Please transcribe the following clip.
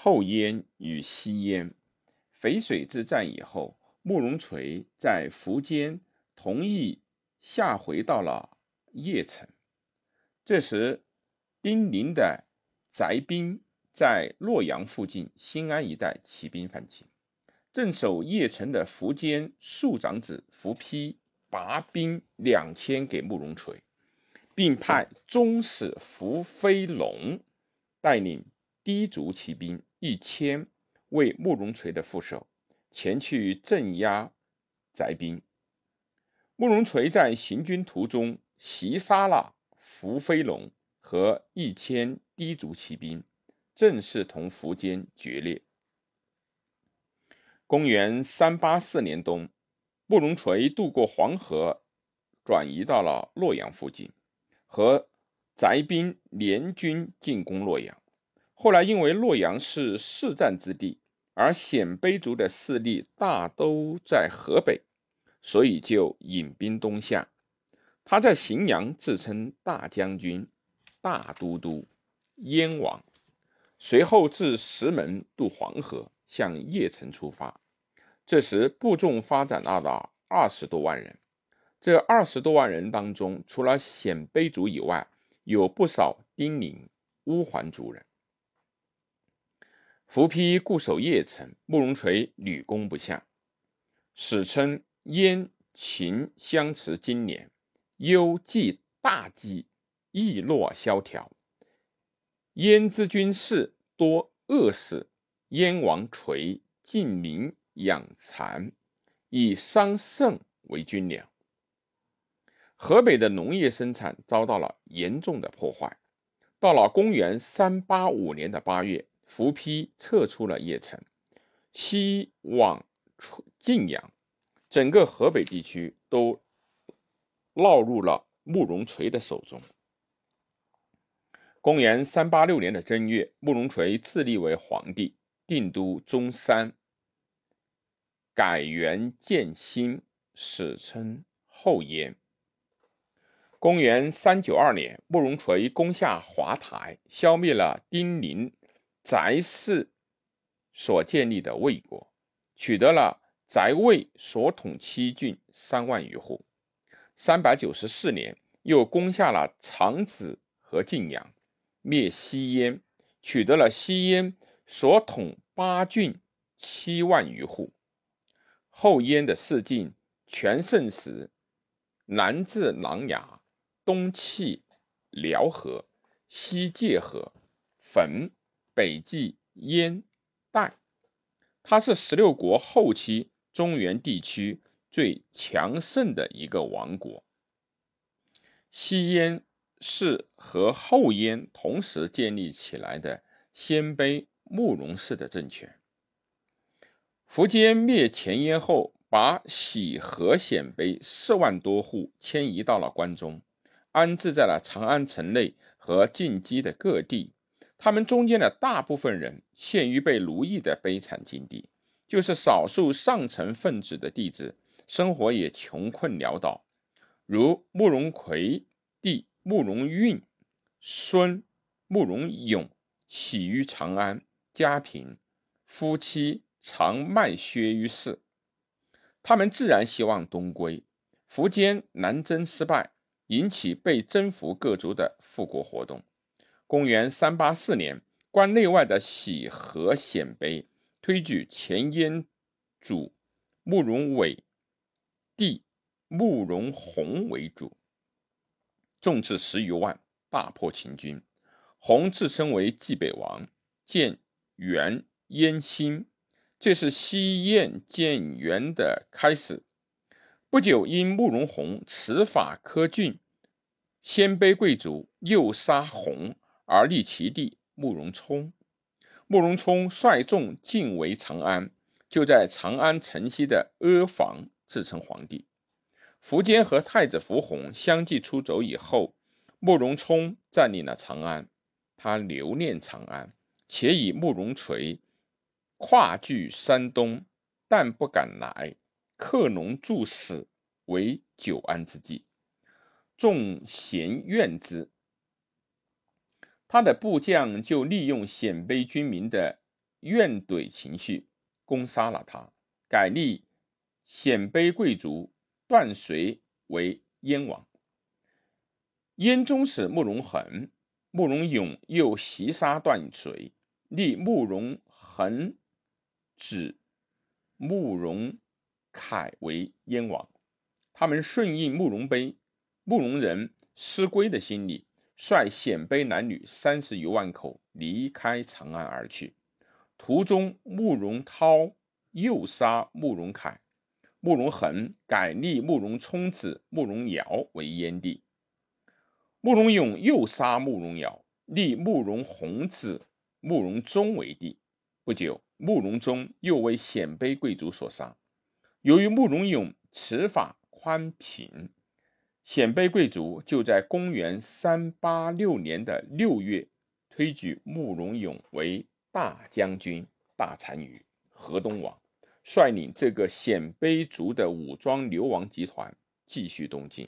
后燕与西燕。淝水之战以后，慕容垂在苻坚同意下回到了邺城。这时，丁宁的翟兵在洛阳附近新安一带起兵反秦。镇守邺城的苻坚庶长子苻丕拔兵两千给慕容垂，并派中使苻飞龙带领氐族骑兵一千为慕容垂的副手前去镇压翟兵。慕容垂在行军途中袭杀了苻飞龙和一千氐族骑兵，正式同苻坚决裂。公元三八四年冬，慕容垂渡过黄河，转移到了洛阳附近，和翟兵联军进攻洛阳。后来因为洛阳是四战之地，而鲜卑族的势力大都在河北，所以就引兵东下。他在荥阳自称大将军、大都督、燕王，随后至石门渡黄河。向邺城出发，这时部众发展到了二十多万人。这二十多万人当中，除了鲜卑族以外，有不少丁宁、乌桓族人。伏丕固守邺城，慕容垂屡攻不下，史称燕秦相持今年，忧既大饥，亦落萧条。燕之军士多饿死。燕王垂尽民养蚕，以桑葚为军粮。河北的农业生产遭到了严重的破坏。到了公元三八五年的八月，伏丕撤出了邺城，西往晋阳，整个河北地区都落入了慕容垂的手中。公元三八六年的正月，慕容垂自立为皇帝。定都中山，改元建兴，史称后燕。公元三九二年，慕容垂攻下华台，消灭了丁宁、翟氏所建立的魏国，取得了翟魏所统七郡三万余户。三百九十四年，又攻下了长子和晋阳，灭西燕，取得了西燕。所统八郡七万余户。后燕的四境全盛时，南至琅琊，东契辽河，西界河，汾，北继燕代。它是十六国后期中原地区最强盛的一个王国。西燕是和后燕同时建立起来的鲜卑。慕容氏的政权。苻坚灭前燕后，把喜和鲜卑四万多户迁移到了关中，安置在了长安城内和晋畿的各地。他们中间的大部分人陷于被奴役的悲惨境地，就是少数上层分子的弟子，生活也穷困潦倒。如慕容奎弟慕容允、孙慕容永喜于长安。家贫，夫妻常卖薛于市，他们自然希望东归。苻坚南征失败，引起被征服各族的复国活动。公元三八四年，关内外的喜和鲜卑推举前燕主慕容伟弟慕容宏为主，众至十余万，大破秦军。宏自称为冀北王，建。元燕兴，这是西燕建元的开始。不久，因慕容宏持法科郡，鲜卑贵族诱杀宏，而立其弟慕容冲。慕容冲率众进围长安，就在长安城西的阿房自称皇帝。苻坚和太子苻弘相继出走以后，慕容冲占领了长安。他留恋长安。且以慕容垂跨据山东，但不敢来，克农助死为久安之计，众贤怨之。他的部将就利用鲜卑军民的怨怼情绪，攻杀了他，改立鲜卑贵族段遂为燕王。燕中使慕容恒、慕容永又袭杀段遂，立慕容恒子慕容凯为燕王。他们顺应慕容悲、慕容仁失归的心理。率鲜卑男女三十余万口离开长安而去，途中慕容涛诱杀慕容凯，慕容恒改立慕容冲子慕容尧为燕帝，慕容永诱杀慕容尧，立慕容弘子慕容忠为帝。不久，慕容忠又为鲜卑贵族所杀。由于慕容永持法宽平。鲜卑贵族就在公元三八六年的六月，推举慕容永为大将军、大单于、河东王，率领这个鲜卑族的武装流亡集团继续东进。